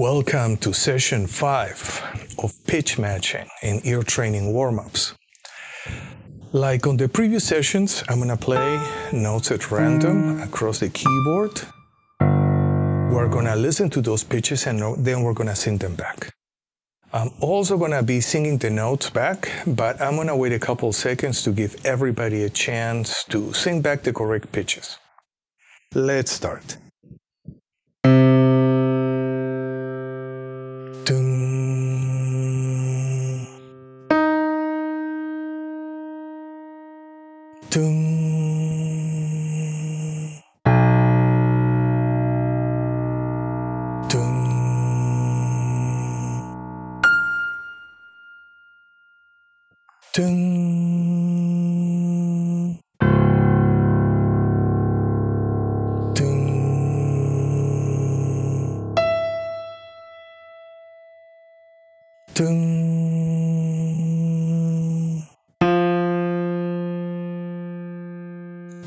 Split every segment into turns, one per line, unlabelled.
Welcome to session 5 of pitch matching in ear training warm-ups. Like on the previous sessions, I'm to play notes at random across the keyboard. We're to listen to those pitches and then we're to sing them back. I'm also to be singing the notes back, but I'm to wait a couple seconds to give everybody a chance to sing back the correct pitches. Let's start. từng từng từng từng từng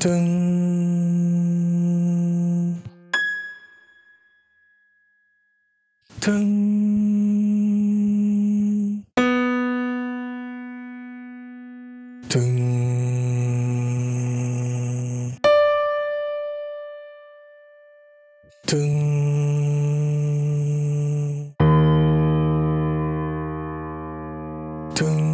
噔。噔。噔。噔。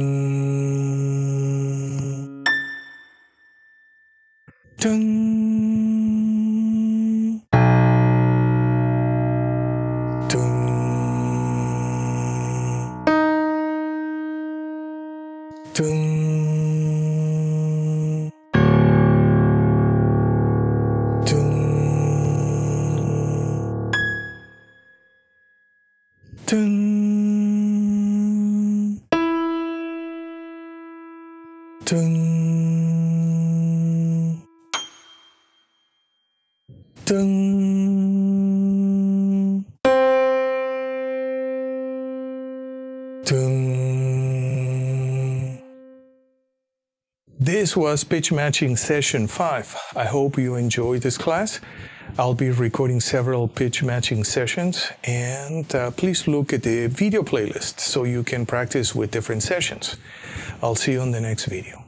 噔噔噔ん。つ。This was pitch matching session 5. I hope you enjoyed this class. I'll be recording several pitch matching sessions and uh, please look at the video playlist so you can practice with different sessions. I'll see you on the next video.